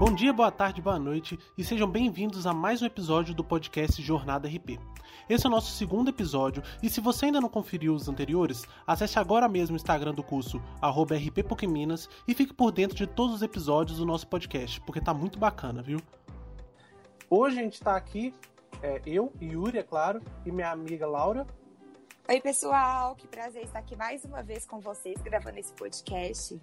Bom dia, boa tarde, boa noite e sejam bem-vindos a mais um episódio do podcast Jornada RP. Esse é o nosso segundo episódio e se você ainda não conferiu os anteriores, acesse agora mesmo o Instagram do curso @rppokeminas e fique por dentro de todos os episódios do nosso podcast, porque tá muito bacana, viu? Hoje a gente tá aqui, é, eu, Yuri, é claro, e minha amiga Laura. Oi, pessoal, que prazer estar aqui mais uma vez com vocês gravando esse podcast.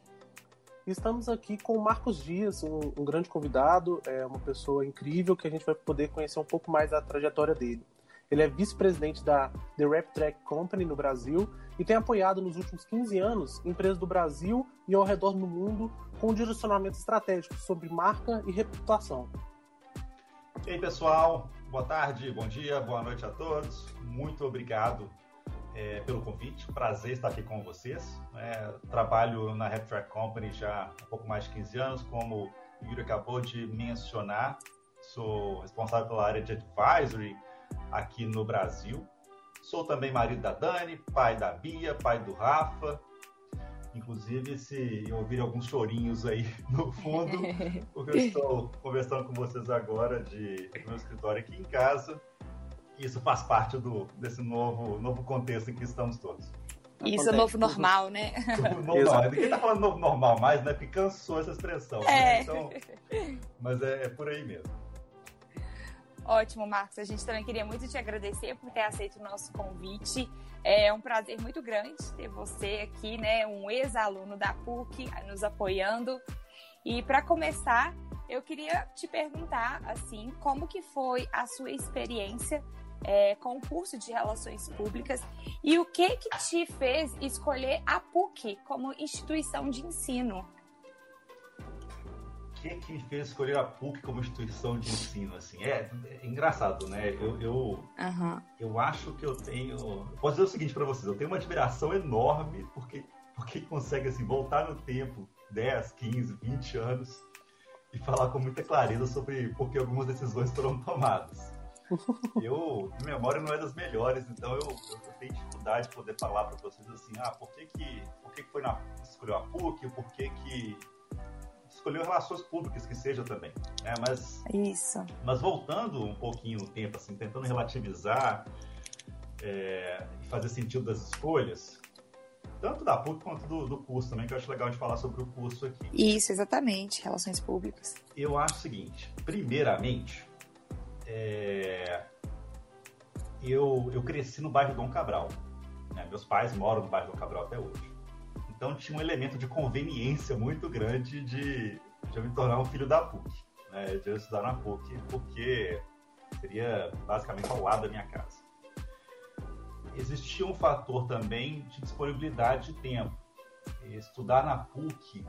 Estamos aqui com o Marcos Dias, um, um, grande convidado, é uma pessoa incrível que a gente vai poder conhecer um pouco mais da trajetória dele. Ele é vice-presidente da The Rap Track Company no Brasil e tem apoiado nos últimos 15 anos empresas do Brasil e ao redor do mundo com direcionamento estratégico sobre marca e reputação. E aí, pessoal, boa tarde, bom dia, boa noite a todos. Muito obrigado é, pelo convite. Prazer estar aqui com vocês. É, trabalho na Rap Track Company já há um pouco mais de 15 anos, como o Yuri acabou de mencionar. Sou responsável pela área de advisory aqui no Brasil. Sou também marido da Dani, pai da Bia, pai do Rafa. Inclusive, se ouvir alguns chorinhos aí no fundo, porque eu estou conversando com vocês agora de, do meu escritório aqui em casa isso faz parte do, desse novo, novo contexto em que estamos todos. Isso é novo normal, né? normal. Ninguém tá falando novo normal mais, né? Porque cansou essa expressão. Né? É. Né? Então, mas é, é, por aí mesmo. Ótimo, Marcos. A gente também queria muito te agradecer por ter aceito o nosso convite. É um prazer muito grande ter você aqui, né? Um ex-aluno da PUC nos apoiando. E para começar, eu queria te perguntar, assim, como que foi a sua experiência é, com o curso de Relações Públicas e o que que te fez escolher a PUC como instituição de ensino? O que que me fez escolher a PUC como instituição de ensino? Assim, é, é engraçado, né? Eu, eu, uhum. eu acho que eu tenho... Posso dizer o seguinte para vocês, eu tenho uma admiração enorme porque, porque consegue assim, voltar no tempo 10, 15, 20 anos e falar com muita clareza sobre por que algumas decisões foram tomadas. Eu, minha memória não é das melhores, então eu, eu, tenho dificuldade de poder falar para vocês assim, ah, por que que, por que, que foi na, escolheu a PUC, por que que escolheu relações públicas que seja também, né? Mas, Isso. mas voltando um pouquinho no tempo, assim, tentando relativizar é, e fazer sentido das escolhas, tanto da PUC quanto do, do, curso também, que eu acho legal de falar sobre o curso aqui. Isso, exatamente, relações públicas. Eu acho o seguinte, primeiramente, é... eu, eu cresci no bairro Dom Cabral. Né? Meus pais moram no bairro Dom Cabral até hoje. Então tinha um elemento de conveniência muito grande de, de eu me tornar um filho da PUC, né? de eu estudar na PUC, porque seria basicamente ao lado da minha casa. Existia um fator também de disponibilidade de tempo. Estudar na PUC,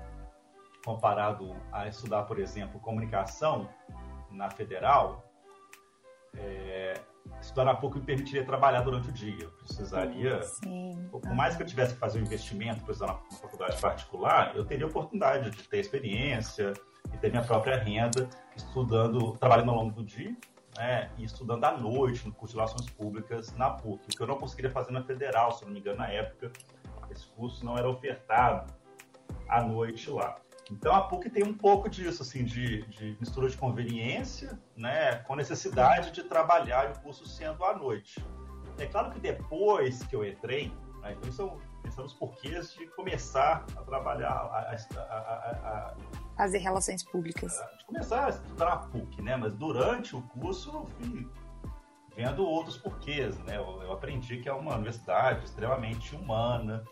comparado a estudar, por exemplo, comunicação na Federal, é, estudar na PUC me permitiria trabalhar durante o dia. Eu precisaria, Sim. por mais que eu tivesse que fazer um investimento para estudar na faculdade particular, eu teria oportunidade de ter experiência e ter minha própria renda estudando, trabalhando ao longo do dia né, e estudando à noite no curso de Relações Públicas na PUC, o que eu não conseguiria fazer na Federal, se não me engano, na época, esse curso não era ofertado à noite lá. Então a PUC tem um pouco disso, assim, de, de mistura de conveniência, né, com necessidade de trabalhar o curso sendo à noite. É claro que depois que eu entrei, né, então isso é pensando nos porquês de começar a trabalhar, a, a, a, a fazer relações públicas. De começar a estudar a PUC, né? Mas durante o curso eu fui vendo outros porquês, né? Eu, eu aprendi que é uma universidade extremamente humana,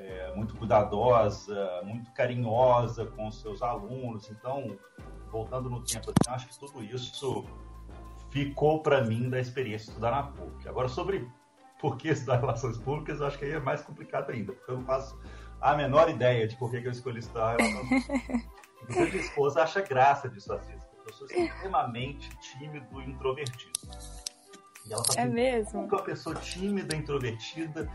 é, muito cuidadosa, muito carinhosa com os seus alunos. Então, voltando no tempo, assim, acho que tudo isso ficou para mim da experiência de estudar na PUC. Agora, sobre por que estudar relações públicas, acho que aí é mais complicado ainda, porque eu não faço a menor ideia de por que eu escolhi estudar relações públicas. Inclusive, minha esposa acha graça disso às vezes, porque eu sou extremamente tímido e introvertido. E ela tá é mesmo? Como uma pessoa tímida, introvertida,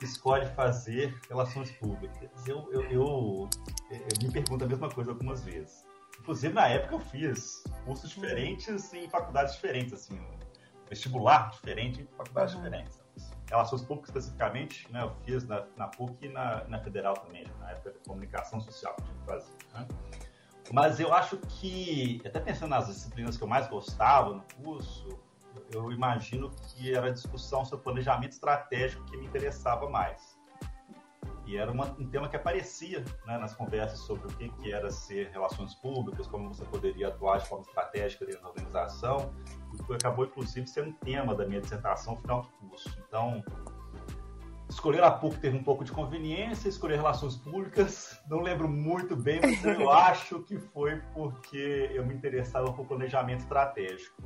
escolhe fazer relações públicas? Eu, eu, eu, eu, me pergunto a mesma coisa algumas vezes. Inclusive, na época, eu fiz cursos diferentes em faculdades diferentes, assim, vestibular diferente em faculdades uhum. diferentes. Relações públicas, especificamente, né, eu fiz na, na PUC e na, na Federal também, na época de comunicação social que a gente fazia. Né? Mas eu acho que, até pensando nas disciplinas que eu mais gostava no curso, eu imagino que era a discussão sobre planejamento estratégico que me interessava mais. E era uma, um tema que aparecia né, nas conversas sobre o que, que era ser relações públicas, como você poderia atuar de forma estratégica dentro da organização, e acabou, inclusive, sendo um tema da minha dissertação final do curso. Então, escolher a PUC teve um pouco de conveniência, escolher relações públicas, não lembro muito bem, mas eu acho que foi porque eu me interessava por planejamento estratégico.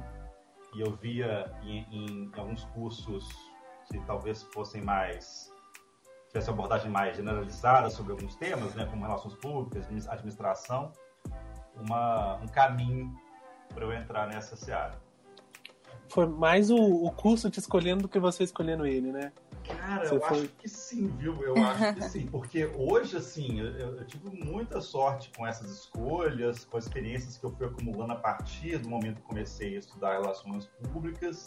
E eu via em, em, alguns cursos que talvez fossem mais tivesse uma abordagem mais generalizada sobre alguns temas, né, como relações públicas, administração, uma, um caminho para eu entrar nessa seara. Foi mais o, o curso te escolhendo do que você escolhendo ele, né? Cara, você eu foi... acho que sim, viu? Eu acho que sim, porque hoje, assim, eu, eu, tive muita sorte com essas escolhas, com as experiências que eu fui acumulando a partir do momento que comecei a estudar relações públicas.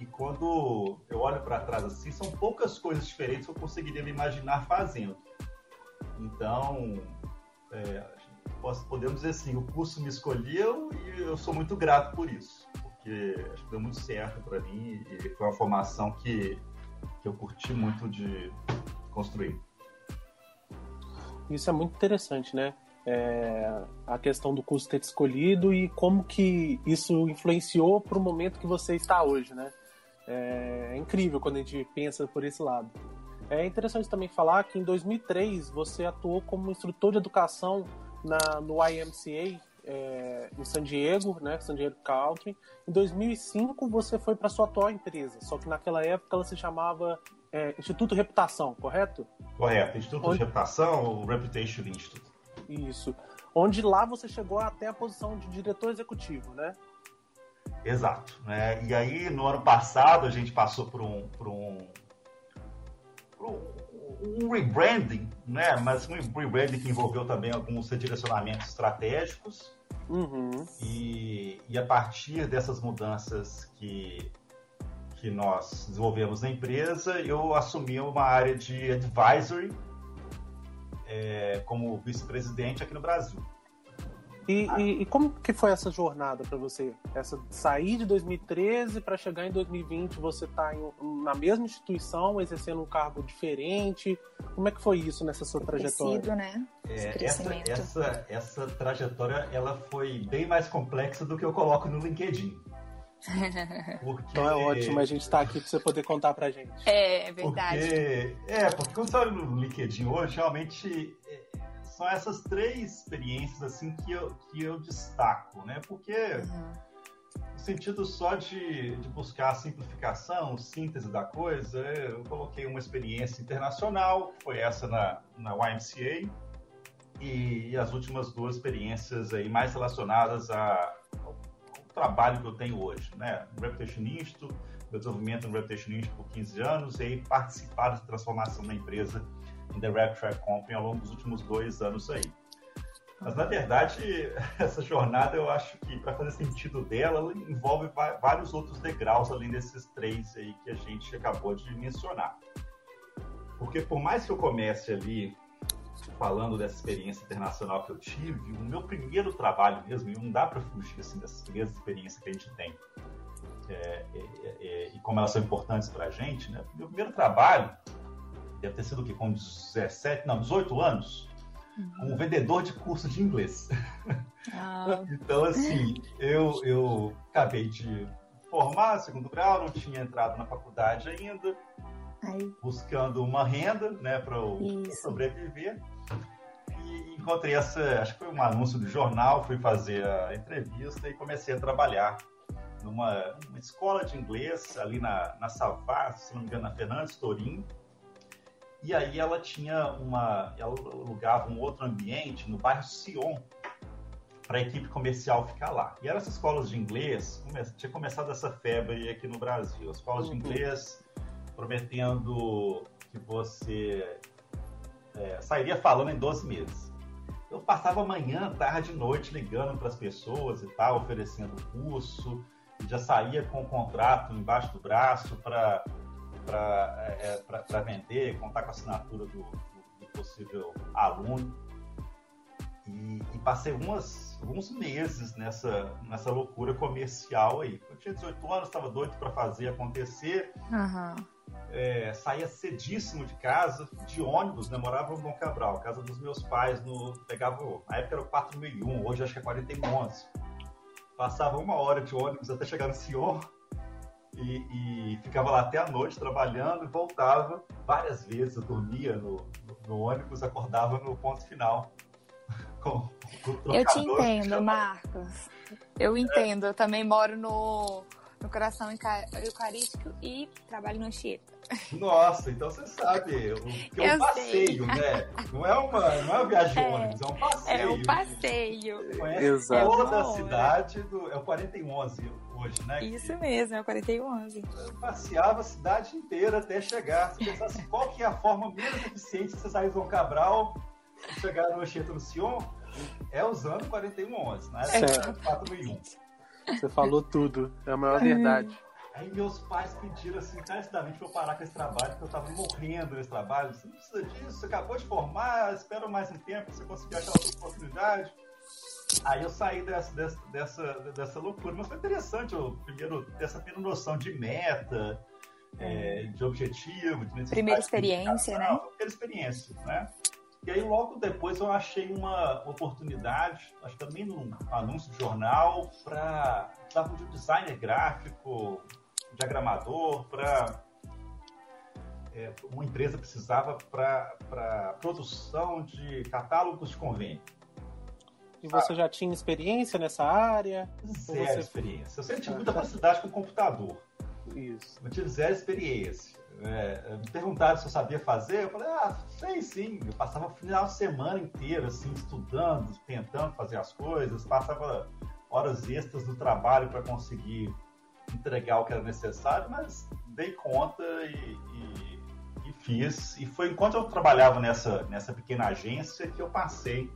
E quando eu olho para trás assim, são poucas coisas diferentes que eu conseguiria me imaginar fazendo. Então, é, podemos dizer assim, o curso me escolheu e eu sou muito grato por isso, porque acho que deu muito certo para mim e foi uma formação que, que eu curti muito de construir. Isso é muito interessante, né? É, a questão do curso ter te escolhido e como que isso influenciou para o momento que você está hoje, né? É, é incrível quando a gente pensa por esse lado. É interessante também falar que em 2003 você atuou como instrutor de educação na, no YMCA é, em San Diego, né, San Diego Country. Em 2005 você foi para sua atual empresa, só que naquela época ela se chamava é, Instituto Reputação, correto? Correto, Instituto Onde... de Reputação, o Reputation Institute. Isso. Onde lá você chegou até a posição de diretor executivo, né? Exato. Né? E aí, no ano passado, a gente passou por um, por um, por um, um rebranding, né? mas um rebranding que envolveu também alguns redirecionamentos estratégicos. Uhum. E, e a partir dessas mudanças que, que nós desenvolvemos na empresa, eu assumi uma área de advisory é, como vice-presidente aqui no Brasil. E, e, e, como que foi essa jornada para você? Essa sair de 2013 para chegar em 2020, você está na mesma instituição, exercendo um cargo diferente? Como é que foi isso nessa sua trajetória? Crescido, né? É, essa, essa, essa trajetória ela foi bem mais complexa do que eu coloco no LinkedIn. Porque... Então é ótimo a gente estar tá aqui para você poder contar pra gente. É, é verdade. Porque, é, porque quando você olha no LinkedIn hoje, realmente é, são essas três experiências assim que eu, que eu destaco, né? Porque uhum. no sentido só de, de buscar a simplificação, síntese da coisa, eu coloquei uma experiência internacional, foi essa na, na YMCA, e, e as últimas duas experiências aí mais relacionadas a, ao, ao, trabalho que eu tenho hoje, né? No Reputation Institute, meu desenvolvimento no Reputation Institute por 15 anos, e aí participar da transformação da empresa em The Rap Track Company ao longo dos últimos dois anos aí. Mas, na verdade, essa jornada, eu acho que, para fazer sentido dela, ela envolve vários outros degraus além desses três aí que a gente acabou de mencionar. Porque, por mais que eu comece ali falando dessa experiência internacional que eu tive, o meu primeiro trabalho mesmo, e não dá para fugir assim, dessas primeiras experiências que a gente tem, é, é, é, e como elas são importantes para a gente, né? meu primeiro trabalho deve ter sido o quê? Com 17, não, 18 anos, uhum. como vendedor de curso de inglês. Ah. então, assim, eu, eu acabei de formar segundo grau, não tinha entrado na faculdade ainda, buscando uma renda, né, para sobreviver. E encontrei essa, acho que foi um anúncio do jornal, fui fazer a entrevista e comecei a trabalhar numa, escola de inglês ali na, na Savas, se não me engano, na Fernandes Torim, e aí ela tinha uma. Ela alugava um outro ambiente no bairro Sion para a equipe comercial ficar lá. E eram essas escolas de inglês, tinha começado essa febre aqui no Brasil. As escolas de uhum. inglês prometendo que você é, sairia falando em 12 meses. Eu passava manhã, tarde e noite ligando para as pessoas e tal, oferecendo curso, e já saía com o contrato embaixo do braço para para é, é vender, contar com a assinatura do, do, do possível aluno. E, e, passei umas, alguns meses nessa, nessa loucura comercial aí. Eu tinha 18 anos, estava doido para fazer acontecer. Uhum. É, saía cedíssimo de casa, de ônibus, né? Morava no Dom Cabral, casa dos meus pais, no, pegava, na época era o 4001, hoje acho que é 4111. Passava uma hora de ônibus até chegar no Sion e, e, ficava lá até a noite trabalhando e voltava várias vezes. Eu dormia no, no, no ônibus, acordava no ponto final. Com, com eu te entendo, Marcos. Eu entendo. Eu também moro no, no coração eucarístico e trabalho no Anchieta. Nossa, então você sabe, o, que é um passeio, sei. né? Não é uma, não é uma viagem de é, ônibus, é um passeio. É um passeio. Você conhece Exato. toda a cidade, do, é o 4111 hoje, né? Isso que, mesmo, é o 4111. Eu passeava a cidade inteira até chegar. Se pensasse qual que é a forma menos eficiente de você sair do João Cabral e chegar no Anchieta no Sion, é usando o 4111, né? É 4001. Você falou tudo, é a maior verdade. Aí meus pais pediram assim, encarecidamente pra eu parar com esse trabalho, porque eu tava morrendo nesse trabalho. Você não precisa disso, você acabou de formar, espera mais um tempo pra você conseguir aquela oportunidade. Aí eu saí dessa, dessa, dessa, dessa loucura. Mas foi interessante, eu primeiro ter essa primeira noção de meta, é, de objetivo, de Primeira experiência, né? Primeira experiência, né? E aí logo depois eu achei uma oportunidade, acho que também num anúncio de jornal, para precisava de um designer gráfico, diagramador, para é, uma empresa precisava para produção de catálogos de convênio. E você ah. já tinha experiência nessa área? Zero você... experiência. Eu sempre tive muita facilidade com o computador. Isso. Eu tive zero experiência. É, me perguntaram se eu sabia fazer, eu falei, ah, sei sim. Eu passava o final de semana inteiro, assim, estudando, tentando fazer as coisas, passava horas extras do trabalho para conseguir entregar o que era necessário, mas dei conta e, e, e, fiz. E foi enquanto eu trabalhava nessa, nessa pequena agência que eu passei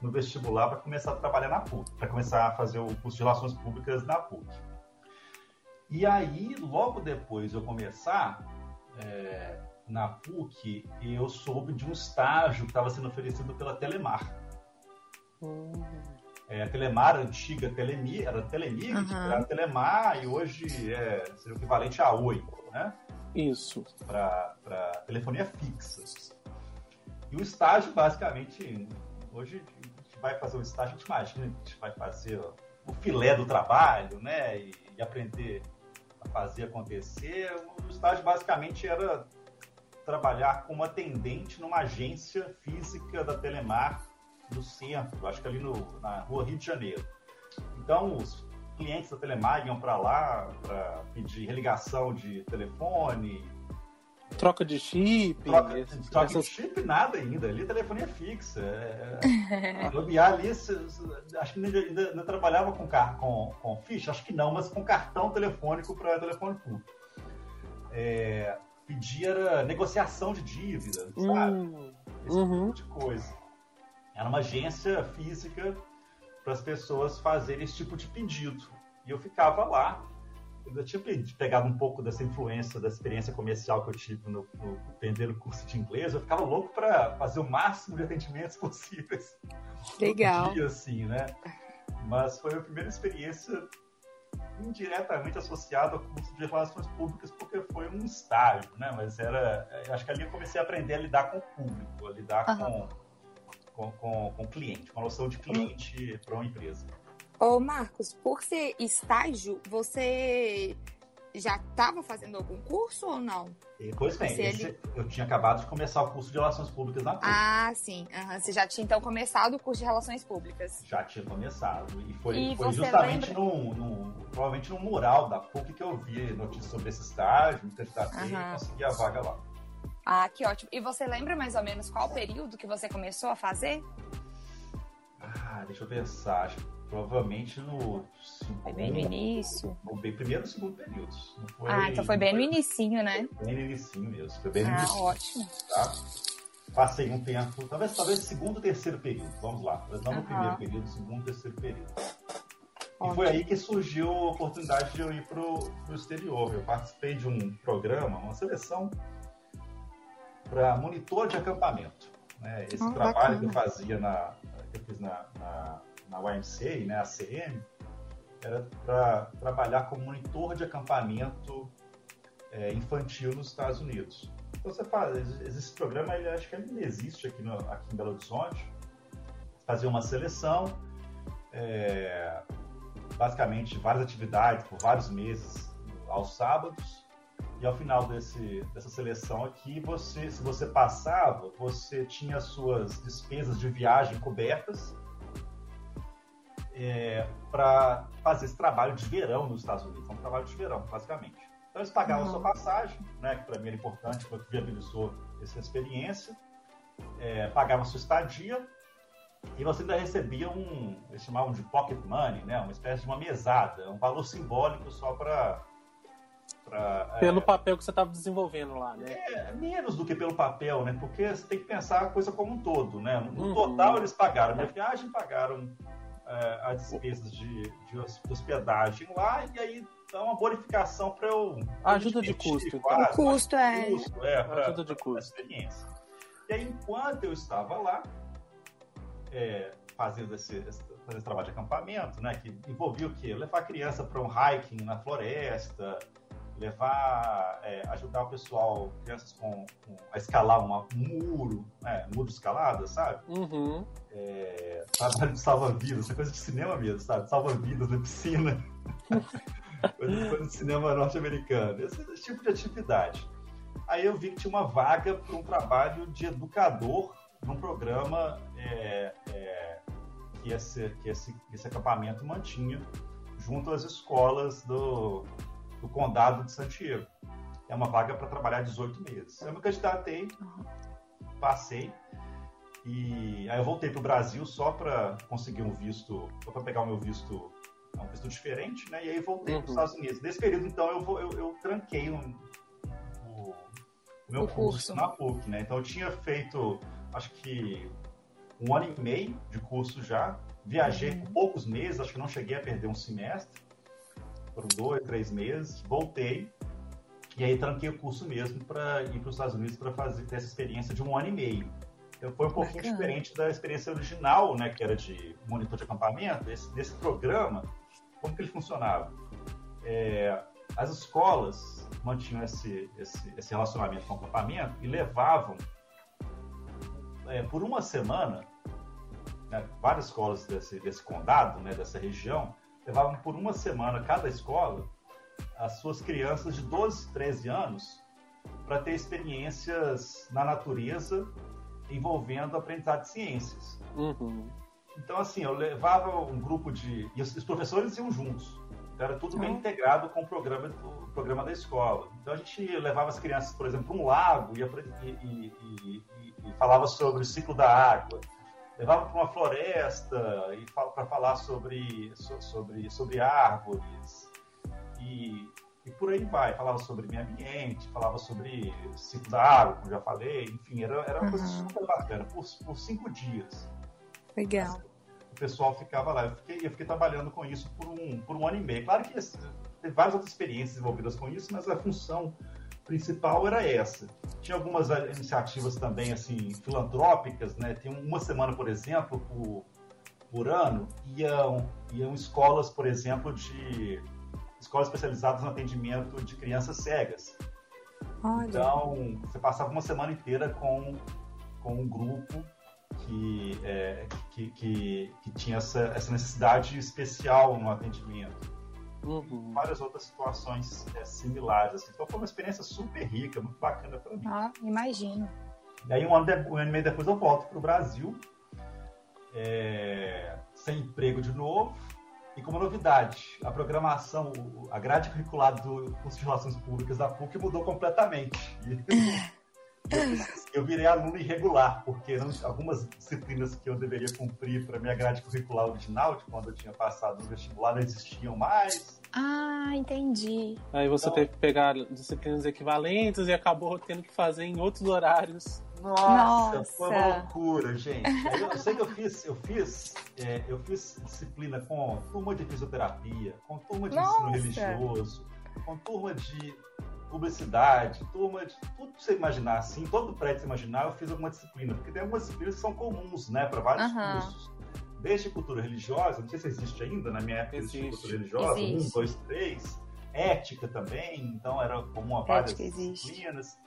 no vestibular para começar a trabalhar na PUC, para começar a fazer o curso de Relações Públicas na PUC. E aí, logo depois de eu começar é, na PUC, eu soube de um estágio que estava sendo oferecido pela Telemar. Uhum. É, a Telemar, a antiga Telemi, era Telemig, uhum. era Telemar, e hoje é seria o equivalente a Oi, né? Isso. Para telefonia fixa. E o estágio, basicamente, hoje vai fazer um estágio, a gente imagina que a gente vai fazer o filé do trabalho, né? E, e aprender fazer acontecer. O estágio basicamente era trabalhar como atendente numa agência física da Telemar no centro, acho que ali no, na rua Rio de Janeiro. Então, os clientes da Telemar iam para lá para pedir religação de telefone, Troca de chip. Troca, esses, troca essas... de chip, nada ainda. Ali telefonia fixa. É, é ali, acho que ainda, ainda, ainda trabalhava com, car com, com ficha, acho que não, mas com cartão telefônico para telefone público. É, pedia negociação de dívida, sabe? Hum, Esse uhum. tipo de coisa. Era uma agência física para as pessoas fazerem esse tipo de pedido. E eu ficava lá eu tive pegado um pouco dessa influência da experiência comercial que eu tive no, no primeiro curso de inglês. Eu ficava louco para fazer o máximo de atendimentos possíveis. Legal. Dia, assim, né? Mas foi a primeira experiência indiretamente associada ao curso de relações públicas porque foi um estágio, né? Mas era, acho que ali eu comecei a aprender a lidar com o público, a lidar uhum. com, com, com, com o cliente, com a noção de cliente uhum. para uma empresa. Ô, Marcos, por ser estágio, você já estava fazendo algum curso ou não? Pois bem, esse, eu tinha acabado de começar o curso de Relações Públicas na PUC. Ah, sim. Uhum. Você já tinha então começado o curso de Relações Públicas? Já tinha começado. E foi, e foi justamente num, num, provavelmente no mural da PUC que eu vi notícias sobre esse estágio, me candidatei uhum. e consegui a vaga lá. Ah, que ótimo. E você lembra mais ou menos qual período que você começou a fazer? Ah, deixa eu pensar. Acho Provavelmente no segundo, Foi bem no início. No bem, primeiro e segundo período. Foi, ah, então foi bem no inicinho, né? Bem no inicinho mesmo. Foi bem no ah, inicinho, ótimo. Tá? Passei um tempo, talvez, talvez segundo terceiro período. Vamos lá. Mas não no primeiro período, segundo terceiro período. Ótimo. E foi aí que surgiu a oportunidade de eu ir para o exterior. Eu participei de um programa, uma seleção para monitor de acampamento. Né? Esse ah, trabalho bacana. que eu fazia na, que eu fiz na, na, na YMCA, né, a CM, era para trabalhar como monitor de acampamento é, infantil nos Estados Unidos. Então você faz, esse programa, ele, acho que ainda existe aqui, no, aqui em Belo Horizonte, fazer uma seleção, é, basicamente várias atividades por vários meses aos sábados, e ao final desse, dessa seleção aqui, você, se você passava, você tinha suas despesas de viagem cobertas é, para fazer esse trabalho de verão nos Estados Unidos. É um trabalho de verão, basicamente. Então eles pagavam uhum. a sua passagem, né, que para mim era importante, porque viabilizou essa experiência, é, pagavam a sua estadia, e você ainda recebia um, eles chamavam de pocket money, né, uma espécie de uma mesada, um valor simbólico só para Pra, pelo é, papel que você estava desenvolvendo lá, né? É, menos do que pelo papel, né? Porque você tem que pensar a coisa como um todo, né? No uhum. total, eles pagaram minha viagem, pagaram é, as despesas de, de, hospedagem lá, e aí dá uma bonificação para eu. ajuda de custo. Então. O custo é. Custo, é pra, ajuda de custo. Experiência. E aí, enquanto eu estava lá, é, fazendo esse, esse, fazendo esse trabalho de acampamento, né? Que envolvia o quê? Levar a criança para um hiking na floresta, levar, é, ajudar o pessoal, crianças com, com a escalar uma, um muro, né, muro escalada, sabe? Uhum. É, trabalho de salva-vidas, é coisa de cinema mesmo, sabe? Salva-vidas na piscina. coisa, de cinema norte-americano, esse, esse, tipo de atividade. Aí eu vi que tinha uma vaga para um trabalho de educador num programa é, é, que, esse, que esse, esse acampamento mantinha junto às escolas do, do Condado de Santiago. É uma vaga para trabalhar 18 meses. Eu me candidatei, passei, e aí eu voltei para o Brasil só para conseguir um visto, só para pegar o meu visto, um visto diferente, né? E aí voltei uhum. para os Estados Unidos. Nesse período, então, eu, eu, eu tranquei um, o, o, meu o curso. curso na PUC, né? Então eu tinha feito, acho que um ano e meio de curso já. Viajei uhum. por poucos meses, acho que não cheguei a perder um semestre foram dois, três meses, voltei e aí tranquei o curso mesmo para ir para os Estados Unidos para fazer essa experiência de um ano e meio. Então foi um pouquinho Bacana. diferente da experiência original, né, que era de monitor de acampamento. Esse, desse programa, como que ele funcionava? É, as escolas mantinham esse, esse, esse, relacionamento com o acampamento e levavam é, por uma semana, né, várias escolas desse, desse condado, né, dessa região, levavam por uma semana cada escola as suas crianças de 12, 13 anos para ter experiências na natureza envolvendo aprendizado de ciências. Uhum. Então, assim, eu levava um grupo de. E os professores iam juntos. Então, era tudo bem uhum. integrado com o programa, o programa da escola. Então, a gente levava as crianças, por exemplo, para um lago e, e, e, e falava sobre o ciclo da água levava para uma floresta e para falar sobre, sobre, sobre árvores e, e por aí vai. Falava sobre meio ambiente, falava sobre ciclo da água, como já falei. Enfim, era, era uma uhum. coisa super bacana, por, por cinco dias. Legal. O pessoal ficava lá. Eu fiquei, eu fiquei trabalhando com isso por um, por um ano e meio. Claro que teve várias outras experiências envolvidas com isso, mas a função principal era essa. Tinha algumas iniciativas também assim filantrópicas, né? Tem uma semana, por exemplo, por, por ano iam iam escolas, por exemplo, de escolas especializadas no atendimento de crianças cegas. Olha. Então você passava uma semana inteira com com um grupo que, é, que, que, que, tinha essa, essa necessidade especial no atendimento uhum. várias outras situações é, similares. Assim. Então foi uma experiência super rica, muito bacana para mim. Ah, imagino. E aí um ano, de, um ano e meio depois eu volto para o Brasil, é, sem emprego de novo, e como novidade, a programação, a grade curricular do curso de Relações Públicas da PUC mudou completamente. eu virei aluno irregular, porque algumas disciplinas que eu deveria cumprir para minha grade curricular original, de quando eu tinha passado no vestibular, não existiam mais. Ah, entendi. Aí você então, teve que pegar disciplinas equivalentes e acabou tendo que fazer em outros horários. Nossa, Nossa. foi uma loucura, gente. Eu, eu sei que eu fiz, eu fiz, é, eu fiz disciplina com turma de fisioterapia, com turma de Nossa. ensino religioso, com turma de publicidade, turma de tudo que você imaginar, assim, todo prédio que você imaginar, eu fiz alguma disciplina, porque tem algumas disciplinas que são comuns, né, para vários uhum. cursos. desde cultura religiosa, não sei se existe ainda, na minha época existe cultura religiosa, existe. um, dois, três, ética também, então era comum a várias disciplinas.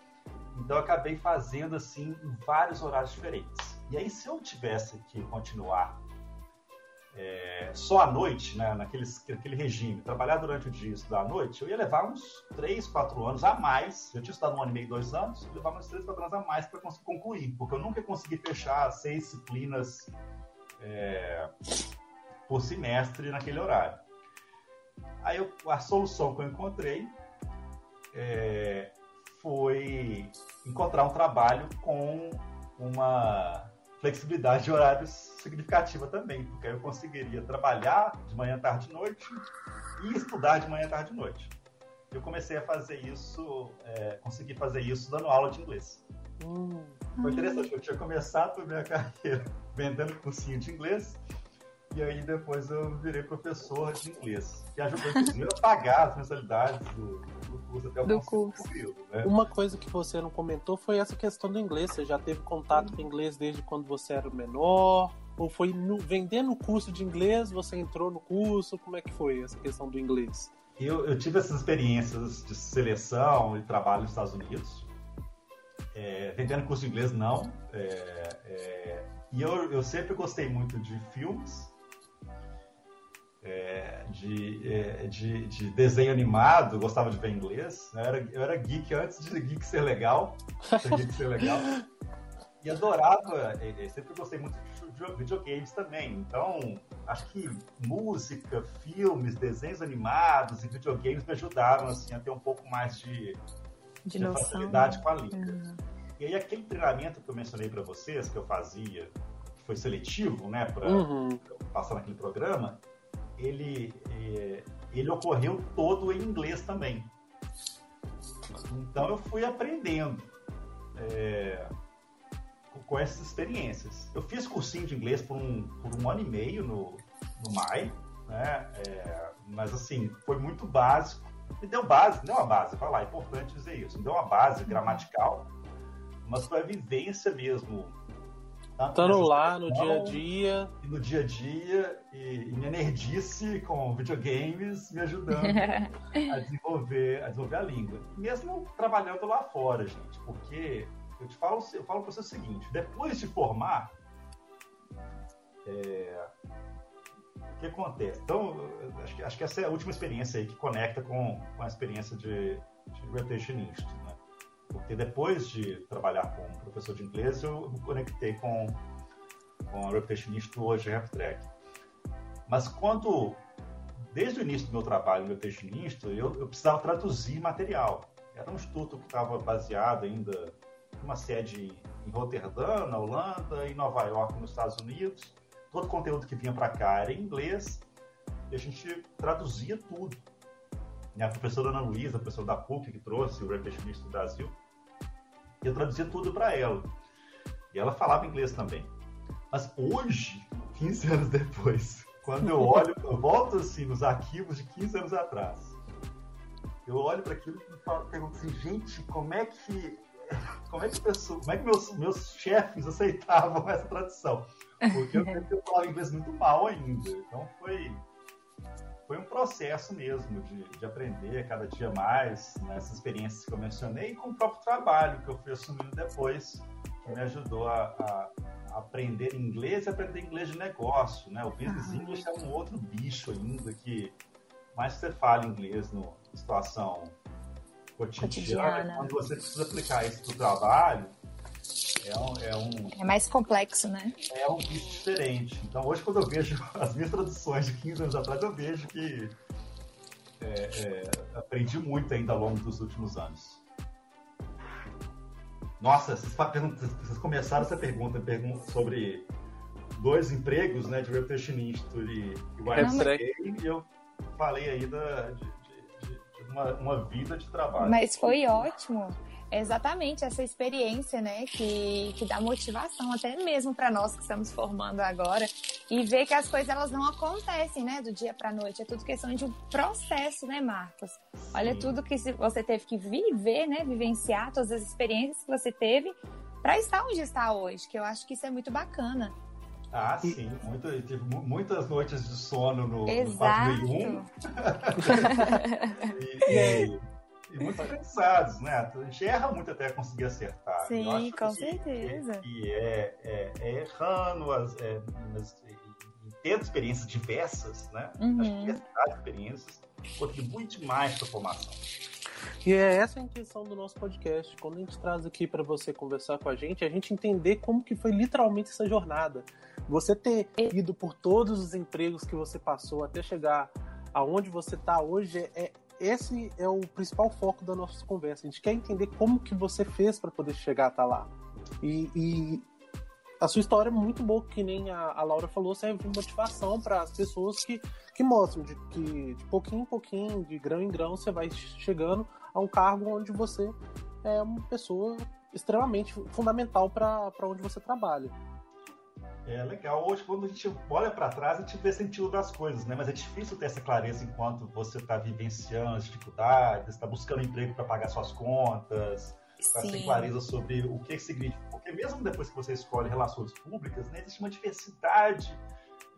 Então eu acabei fazendo assim em vários horários diferentes. E aí, se eu tivesse que continuar é, só à noite, né, naquele, naquele regime, trabalhar durante o dia e estudar à noite, eu ia levar uns 3, 4 anos a mais. Eu tinha estudado um ano e meio, dois anos, eu uns 3, 4 anos a mais para conseguir concluir, porque eu nunca consegui fechar seis disciplinas é, por semestre naquele horário. Aí eu, a solução que eu encontrei é, foi encontrar um trabalho com uma flexibilidade de horários significativa também, porque eu conseguiria trabalhar de manhã, tarde e noite e estudar de manhã, tarde e noite. Eu comecei a fazer isso, é, consegui fazer isso dando aula de inglês. Hum. Foi interessante, eu tinha começado a minha carreira vendendo cursinho de inglês e aí depois eu virei professor de inglês, que ajudou inclusive a pagar as mensalidades do, do curso até o do curso. Período, né? Uma coisa que você não comentou foi essa questão do inglês. Você já teve contato com inglês desde quando você era menor? Ou foi no, vendendo o curso de inglês, você entrou no curso? Como é que foi essa questão do inglês? Eu, eu tive essas experiências de seleção e trabalho nos Estados Unidos. É, vendendo curso de inglês, não. É, é, e eu, eu sempre gostei muito de filmes é, de, é, de, de, desenho animado, gostava de ver inglês. Eu era, eu era geek antes de geek ser legal. geek ser legal. E adorava, é, é, sempre gostei muito de videogames também. Então, acho que música, filmes, desenhos animados e videogames me ajudaram assim, a ter um pouco mais de, de, de facilidade com a língua. Uhum. E aí, aquele treinamento que eu mencionei para vocês, que eu fazia, que foi seletivo, né, para uhum. passar naquele programa, ele, é, ele ocorreu todo em inglês também. Então eu fui aprendendo é, com essas experiências. Eu fiz cursinho de inglês por um, por um ano e meio no, no MAI, né? É, mas assim, foi muito básico. Me deu base, não uma base, vai lá, é importante dizer isso. Me deu uma base gramatical, mas foi a vivência mesmo Estando lá no dia a dia. E no dia a dia, e, e minha nerdice com videogames me ajudando a, desenvolver, a desenvolver a língua. Mesmo trabalhando lá fora, gente, porque eu te falo, eu falo para você o seguinte: depois de formar, é, o que acontece? Então, acho que, acho que essa é a última experiência aí que conecta com, com a experiência de, de Institute. Porque depois de trabalhar como professor de inglês, eu me conectei com, com a Reputationist hoje, RepTrack. Mas quando, desde o início do meu trabalho no Reputationist, eu, eu precisava traduzir material. Era um instituto que estava baseado ainda uma sede em Roterdã, na Holanda, em Nova York, nos Estados Unidos. Todo conteúdo que vinha para cá era em inglês e a gente traduzia tudo. A professora Ana Luísa, professora da PUC, que trouxe o Reputationist do Brasil, e eu traduzia tudo para ela. E ela falava inglês também. Mas hoje, 15 anos depois, quando eu olho, eu volto assim nos arquivos de 15 anos atrás, eu olho para aquilo e pergunto assim, gente, como é que como é que, pessoa, como é que meus, meus chefes aceitavam essa tradução? Porque eu, eu falava inglês muito mal ainda. Então foi foi um processo mesmo de, de aprender cada dia mais nessas né, experiências que eu mencionei e com o próprio trabalho que eu fui assumindo depois, que me ajudou a, a, a aprender inglês e aprender inglês de negócio, né? O business ah. English é um outro bicho ainda que mais você fala inglês no situação cotidiana, cotidiana. quando você precisa aplicar isso para o trabalho, é um, é um, É mais complexo, né? É um bicho diferente. Então, hoje, quando eu vejo as minhas traduções de 15 anos atrás, eu vejo que é, é, aprendi muito ainda ao longo dos últimos anos. Nossa, vocês, vocês começaram essa pergunta, pergunta sobre dois empregos, né, de retentionista e, e YMCA, e eu falei aí da, de, de, de uma, uma vida de trabalho. Mas foi ótimo exatamente essa experiência, né, que, que dá motivação até mesmo para nós que estamos formando agora e ver que as coisas elas não acontecem, né, do dia para noite, é tudo questão de um processo, né, Marcos? Olha Sim. tudo que você teve que viver, né, vivenciar todas as experiências que você teve para estar onde está hoje, que eu acho que isso é muito bacana. Ah, sim. Muito, tive muitas noites de sono no, Exato. no 4 e, e, e, muito cansados, né? A gente erra muito até conseguir acertar. Sim, com que, certeza. E é, é, é, errando, as, é, nas, tendo experiências diversas, né? Uhum. Acho que diversidade de experiências contribui demais para a formação. E é essa a intenção do nosso podcast. Quando a gente traz aqui para você conversar com a gente, a gente entender como que foi literalmente essa jornada. Você ter ido por todos os empregos que você passou até chegar aonde você está hoje, é, esse é o principal foco da nossa conversa. A gente quer entender como que você fez para poder chegar até lá. E, e, a sua história é muito boa, que nem a, a Laura falou, serve de motivação para as pessoas que, que mostram de que de pouquinho em pouquinho, de grão em grão, você vai chegando a um cargo onde você é uma pessoa extremamente fundamental para onde você trabalha. É legal. Hoje, quando a gente olha para trás, a gente vê sentido das coisas, né? Mas é difícil ter essa clareza enquanto você está vivenciando as dificuldades, está buscando emprego para pagar suas contas, está sem clareza sobre o que significa. Porque mesmo depois que você escolhe relações públicas, né, existe uma diversidade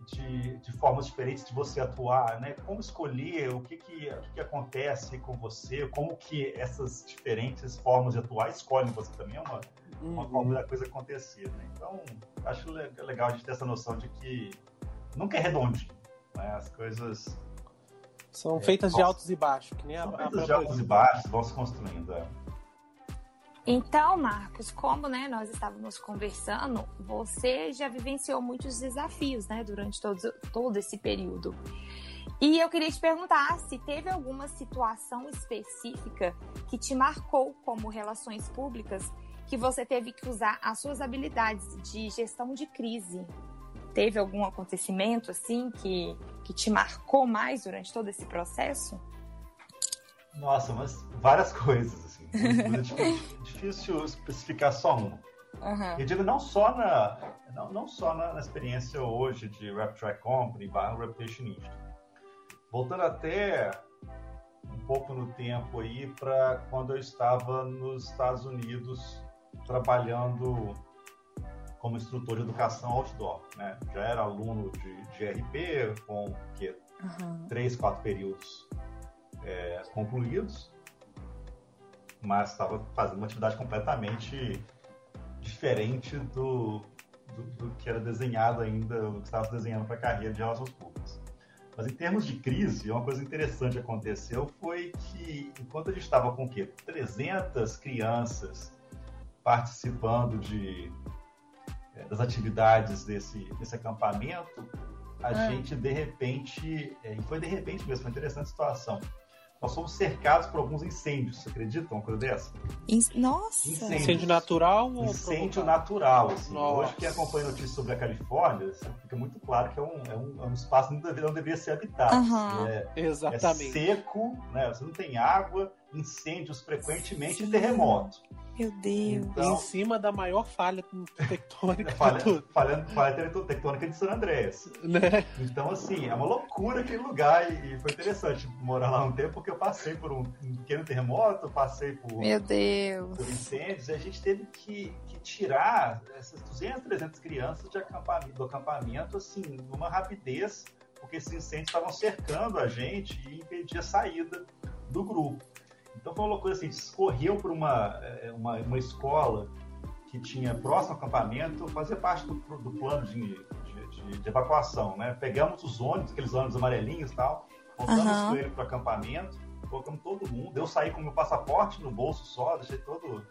de, de, formas diferentes de você atuar, né? Como escolher, o que que, o que que, acontece com você, como que essas diferentes formas de atuar escolhem você também é uma. Uma forma da coisa acontecer, né? Então, acho legal a gente ter essa noção de que nunca é redondinho, né? As coisas... São é, feitas de altos e baixos, que nem são a, feitas a de altos e baixos, vão se construindo, é. Então, Marcos, como né, nós estávamos conversando, você já vivenciou muitos desafios né, durante todo, todo esse período. E eu queria te perguntar se teve alguma situação específica que te marcou como relações públicas que você teve que usar as suas habilidades de gestão de crise. Teve algum acontecimento assim que, que te marcou mais durante todo esse processo? Nossa, mas várias coisas, assim. Muito difícil especificar só uma. Uhum. Eu digo não só na não, não só na, na experiência hoje de Rap Track Company barra Reputationista. Voltando até um pouco no tempo aí para quando eu estava nos Estados Unidos trabalhando como instrutor de educação outdoor, né? Já era aluno de, de RP com que uhum. três, quatro períodos é, concluídos mas estava fazendo uma atividade completamente diferente do, do, do que era desenhado ainda, do que estava desenhando para a carreira de relações públicas. Mas em termos de crise, uma coisa interessante aconteceu foi que, enquanto a gente estava com o quê? 300 crianças participando de, é, das atividades desse, desse acampamento, a ah. gente, de repente, é, e foi de repente mesmo, foi uma interessante situação, nós somos cercados por alguns incêndios. Você acredita uma coisa dessa? Nossa! Incêndio, incêndio natural ou Incêndio natural. Assim. Hoje, quem acompanha notícias sobre a Califórnia, fica muito claro que é um, é um, é um espaço que não deveria, não deveria ser habitado. Uhum. É, Exatamente. É seco, né? você não tem água, incêndios frequentemente Sim. e terremoto. Meu Deus. Então, em cima da maior falha tectônica. falha, falha, falha tectônica de San Andrés. Né? Então, assim, é uma loucura aquele lugar. E, foi interessante morar lá um tempo, porque eu passei por um pequeno terremoto, passei por, Meu Deus. por incêndios, e a gente teve que, que tirar essas 200, 300 crianças de acampamento, do acampamento, assim, numa rapidez, porque esses incêndios estavam cercando a gente e impedia a saída do grupo. Então foi uma loucura assim, a gente escorreu por uma, é, uma, uma escola que tinha próximo ao acampamento, fazia parte do, do plano de, de, de, evacuação, né? Pegamos os ônibus, aqueles ônibus amarelinhos e tal, voltamos uhum. com ele para o acampamento, colocamos todo mundo. Eu saí com meu passaporte no bolso só, deixei todo o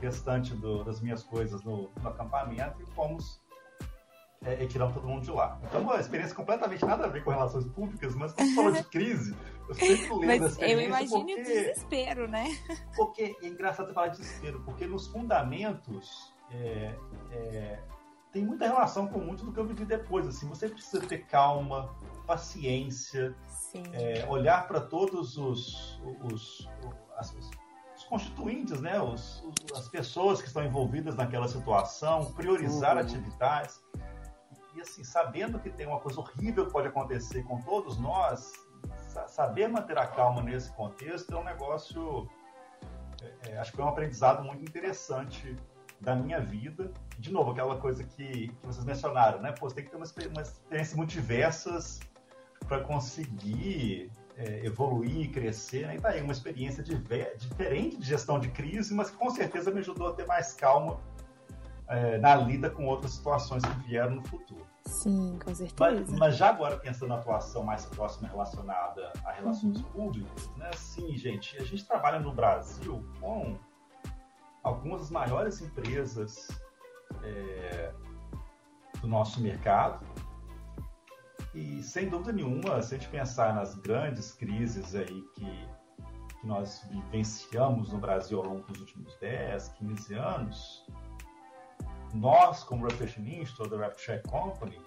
restante do, das minhas coisas no, no acampamento e fomos é, e tiramos todo mundo de lá. Então, uma experiência completamente nada a ver com relações públicas, mas quando falou de crise, eu sempre lembro mas da experiência. Eu imagino porque, o desespero, né? Porque é engraçado falar de desespero, porque nos fundamentos é, é, tem muita relação com muito do que eu vivi depois. Assim, você precisa ter calma, paciência, é, olhar para todos os, os, os, os constituintes, né? Os, as pessoas que estão envolvidas naquela situação, priorizar uhum. atividades e assim, sabendo que tem uma coisa horrível que pode acontecer com todos nós, saber manter a calma nesse contexto é um negócio, é, é, acho que é um aprendizado muito interessante da minha vida. De novo, aquela coisa que, que vocês mencionaram, né? Pô, você tem que ter umas, umas experiências muito diversas para conseguir é, evoluir, crescer. Né? E tá aí uma experiência de, diferente de gestão de crise, mas com certeza me ajudou a ter mais calma é, na lida com outras situações que vieram no futuro. Sim, com certeza. Mas, mas já agora pensando na atuação mais próxima relacionada a relações uhum. públicas, né? Sim, gente, a gente trabalha no Brasil com algumas das maiores empresas é, do nosso mercado. E sem dúvida nenhuma, se a gente pensar nas grandes crises aí que, que nós vivenciamos no Brasil ao longo dos últimos 10, 15 anos, nós, como Reflection Institute, da RefCheck Company,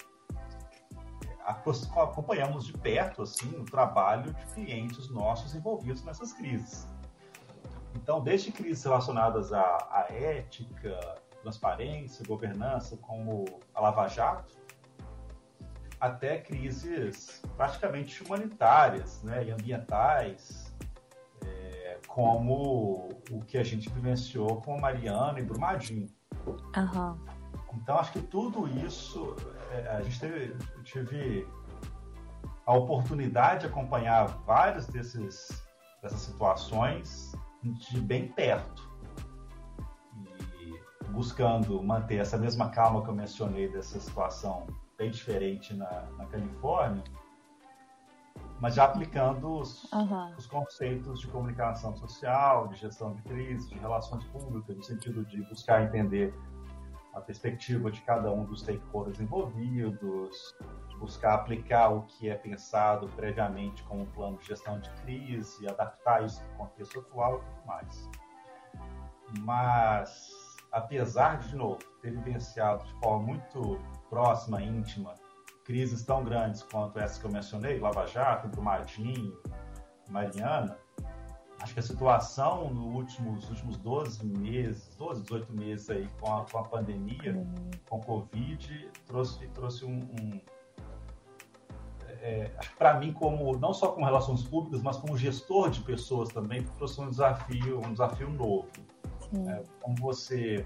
acompanhamos de perto assim o trabalho de clientes nossos envolvidos nessas crises. Então, desde crises relacionadas à, à ética, transparência, governança, como a Lava Jato, até crises praticamente humanitárias né, e ambientais, é, como o que a gente vivenciou com Mariana e Brumadinho. Uhum. Então, acho que tudo isso, é, a gente teve, tive a oportunidade de acompanhar várias desses, dessas situações de bem perto. E buscando manter essa mesma calma que eu mencionei dessa situação bem diferente na, na Califórnia, mas já aplicando os, uhum. os, conceitos de comunicação social, de gestão de crise, de relações públicas, no sentido de buscar entender a perspectiva de cada um dos stakeholders envolvidos, buscar aplicar o que é pensado previamente como um plano de gestão de crise, adaptar isso para o contexto atual e tudo mais. Mas, apesar de, de novo, ter vivenciado de forma muito próxima, íntima, crises tão grandes quanto essa que eu mencionei, Lava Jato, Brumadinho, Mariana, acho que a situação nos últimos, últimos 12 meses, 12, 18 meses aí com a, com a pandemia, uhum. com o Covid, trouxe, trouxe um, um é, para mim, como não só com relações públicas, mas como gestor de pessoas também, trouxe um desafio, um desafio novo. É, como você,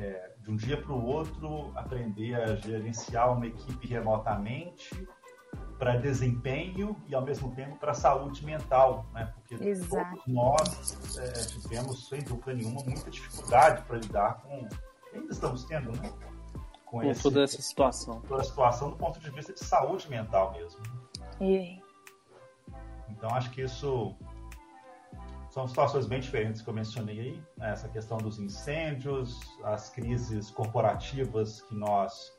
é, de um dia para o outro, aprender a gerenciar uma equipe remotamente para desempenho e ao mesmo tempo para saúde mental, né? Porque Exato. todos nós é, tivemos sem dúvida nenhuma muita dificuldade para lidar com, ainda estamos tendo, né? Com, com esse, toda essa situação. Toda a situação do ponto de vista de saúde mental mesmo. E... Então acho que isso são situações bem diferentes que eu mencionei aí, né? essa questão dos incêndios, as crises corporativas que nós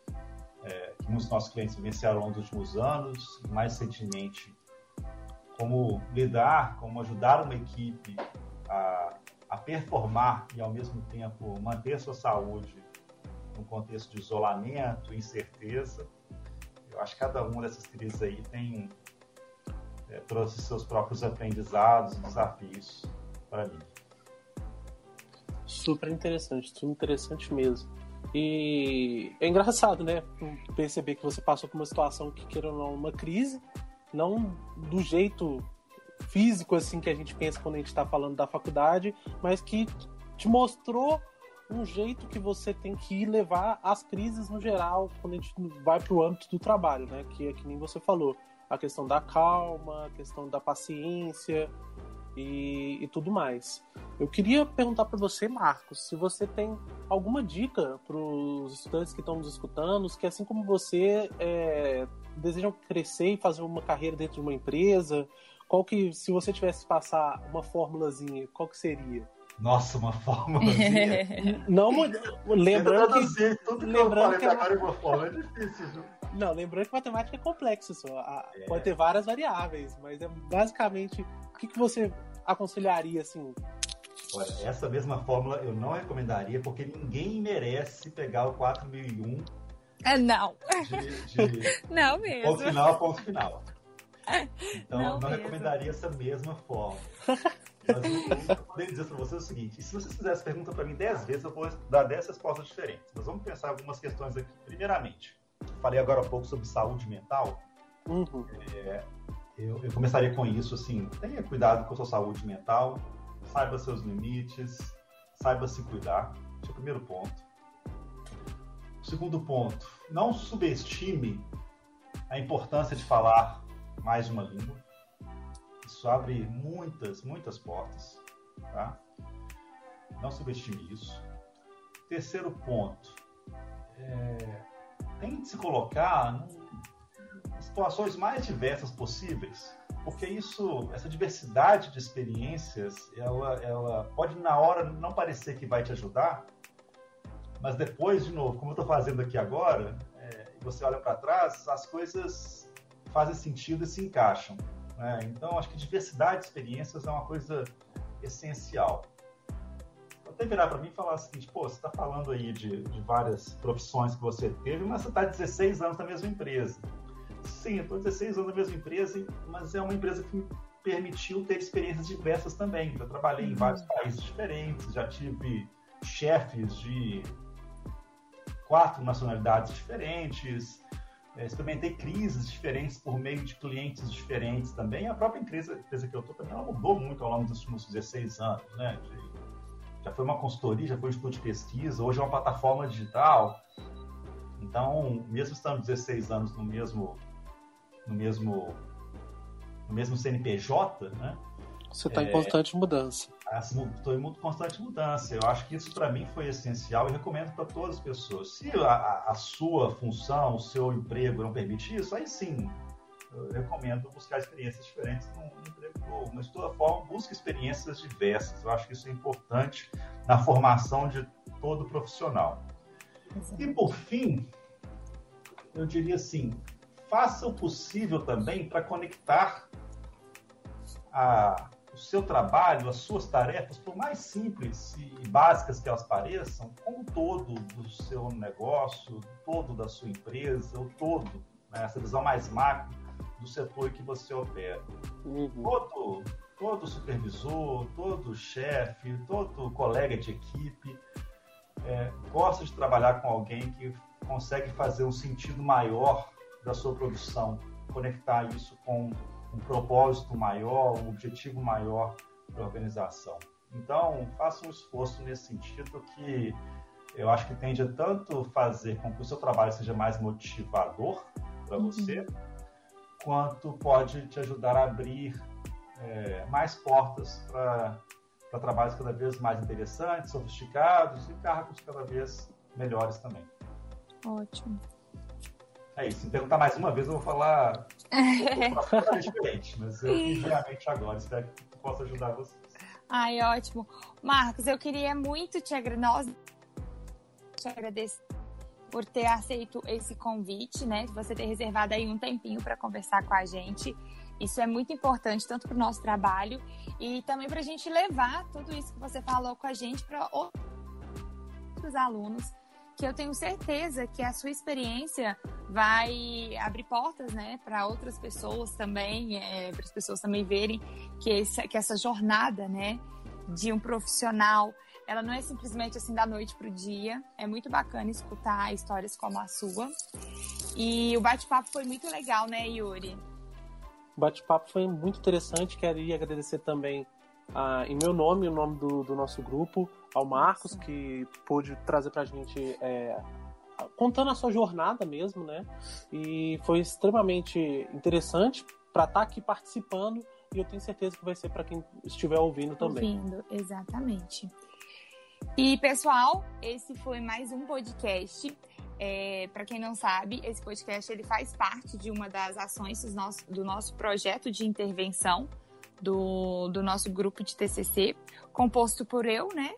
é, que muitos nossos clientes vivenciaram dos últimos anos, mais recentemente, como lidar, como ajudar uma equipe a, a performar e ao mesmo tempo manter sua saúde num contexto de isolamento, incerteza. Eu acho que cada uma dessas crises aí tem é, trouxe seus próprios aprendizados desafios para mim. Super interessante, super interessante mesmo. E é engraçado, né? Perceber que você passou por uma situação que, queira ou não, uma crise, não do jeito físico assim que a gente pensa quando a gente está falando da faculdade, mas que te mostrou um jeito que você tem que levar as crises no geral quando a gente vai para o âmbito do trabalho, né? Que é que nem você falou, a questão da calma, a questão da paciência, e, e tudo mais. Eu queria perguntar para você, Marcos, se você tem alguma dica para os estudantes que estão nos escutando, que assim como você é, desejam crescer e fazer uma carreira dentro de uma empresa, qual que, se você tivesse que passar uma fórmulazinha, qual que seria? Nossa, uma fórmulazinha. Não, lembrando que, tudo que lembrando eu falei que agora uma fórmula é difícil. Viu? Não, lembrando que matemática é complexa só. É. Pode ter várias variáveis, mas é basicamente o que, que você aconselharia assim? Olha, essa mesma fórmula eu não recomendaria porque ninguém merece pegar o 4001. É, não. De, de não mesmo. Ponto final a ponto final. Então, não, não recomendaria essa mesma fórmula. Mas eu poderia dizer para você o seguinte: se vocês fizessem pergunta para mim 10 vezes, eu vou dar 10 respostas diferentes. Mas vamos pensar algumas questões aqui. Primeiramente, falei agora há pouco sobre saúde mental. Uhum. É, eu, eu, começaria com isso, assim, tenha cuidado com a sua saúde mental, saiba seus limites, saiba se cuidar. Esse é o primeiro ponto. O segundo ponto, não subestime a importância de falar mais uma língua. Isso abre muitas, muitas portas. Tá? Não subestime isso. Terceiro ponto, é, tente se colocar em situações mais diversas possíveis, porque isso, essa diversidade de experiências, ela, ela pode na hora não parecer que vai te ajudar, mas depois, de novo, como eu estou fazendo aqui agora, é, você olha para trás, as coisas fazem sentido e se encaixam. Né? Então, acho que diversidade de experiências é uma coisa essencial. Até virar para mim e falar o seguinte: pô, você está falando aí de, de, várias profissões que você teve, mas você está 16 anos na mesma empresa. Sim, eu estou 16 anos na mesma empresa, mas é uma empresa que me permitiu ter experiências diversas também. Já trabalhei em vários países diferentes, já tive chefes de quatro nacionalidades diferentes, é, experimentei crises diferentes por meio de clientes diferentes também. A própria empresa, empresa que eu estou também ela mudou muito ao longo dos últimos 16 anos, né? De, já foi uma consultoria, já foi um instituto de pesquisa, hoje é uma plataforma digital. Então, mesmo estando 16 anos no mesmo no mesmo no mesmo CNPJ, né? Você está é, em constante mudança. Estou em constante mudança. Eu acho que isso para mim foi essencial e recomendo para todas as pessoas. Se a, a, sua função, o seu emprego não permite isso, aí sim, eu recomendo buscar experiências diferentes no, no emprego novo. Mas de toda forma, busque experiências diversas. Eu acho que isso é importante na formação de todo profissional. E por fim, eu diria assim, faça o possível também para conectar a o seu trabalho, as suas tarefas, por mais simples e básicas que elas pareçam, com o todo do seu negócio, todo da sua empresa, o todo, né, essa visão mais macro do setor que você opera. Uhum. Todo, todo supervisor, todo chefe, todo colega de equipe é, gosta de trabalhar com alguém que consegue fazer um sentido maior da sua produção, conectar isso com um propósito maior, um objetivo maior para a organização. Então, faça um esforço nesse sentido que eu acho que tende a tanto fazer com que o seu trabalho seja mais motivador para uhum. você, quanto pode te ajudar a abrir é, mais portas para trabalhos cada vez mais interessantes, sofisticados e cargos cada vez melhores também. Ótimo. É isso. Se perguntar mais uma vez, eu vou falar diferente, mas eu realmente agora. Espero que possa ajudar vocês. Ai, ótimo. Marcos, eu queria muito te, agra... Nós... te agradecer por ter aceito esse convite, né? Você ter reservado aí um tempinho para conversar com a gente. Isso é muito importante, tanto para o nosso trabalho e também para a gente levar tudo isso que você falou com a gente para outros alunos que eu tenho certeza que a sua experiência vai abrir portas, né, para outras pessoas também, é, para as pessoas também verem que, esse, que essa jornada, né, de um profissional, ela não é simplesmente assim da noite para o dia. É muito bacana escutar histórias como a sua. E o bate-papo foi muito legal, né, Yuri? O bate-papo foi muito interessante. Queria agradecer também ah, em meu nome, o nome do, do nosso grupo, ao Marcos, que pôde trazer pra gente é, contando a sua jornada mesmo, né? E foi extremamente interessante para estar tá aqui participando e eu tenho certeza que vai ser para quem estiver ouvindo também. Ouvindo, exatamente. E pessoal, esse foi mais um podcast. É, para quem não sabe, esse podcast ele faz parte de uma das ações do nosso, do nosso projeto de intervenção do, do nosso grupo de TCC, composto por eu, né,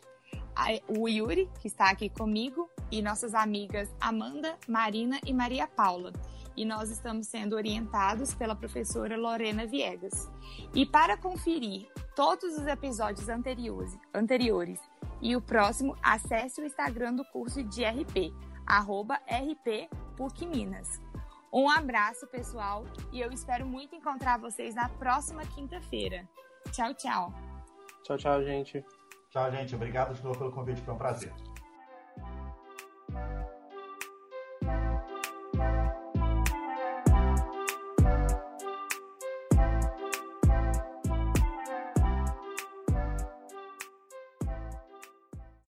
o Yuri, que está aqui comigo, e nossas amigas Amanda, Marina e Maria Paula. E nós estamos sendo orientados pela professora Lorena Viegas. E para conferir todos os episódios anteriores, anteriores e o próximo, acesse o Instagram do curso de RP, arroba RP PUC Minas. Um abraço, pessoal, e eu espero muito encontrar vocês na próxima quinta-feira. Tchau, tchau. Tchau, tchau, gente. Tchau, gente. Obrigado de novo pelo convite. Foi um prazer.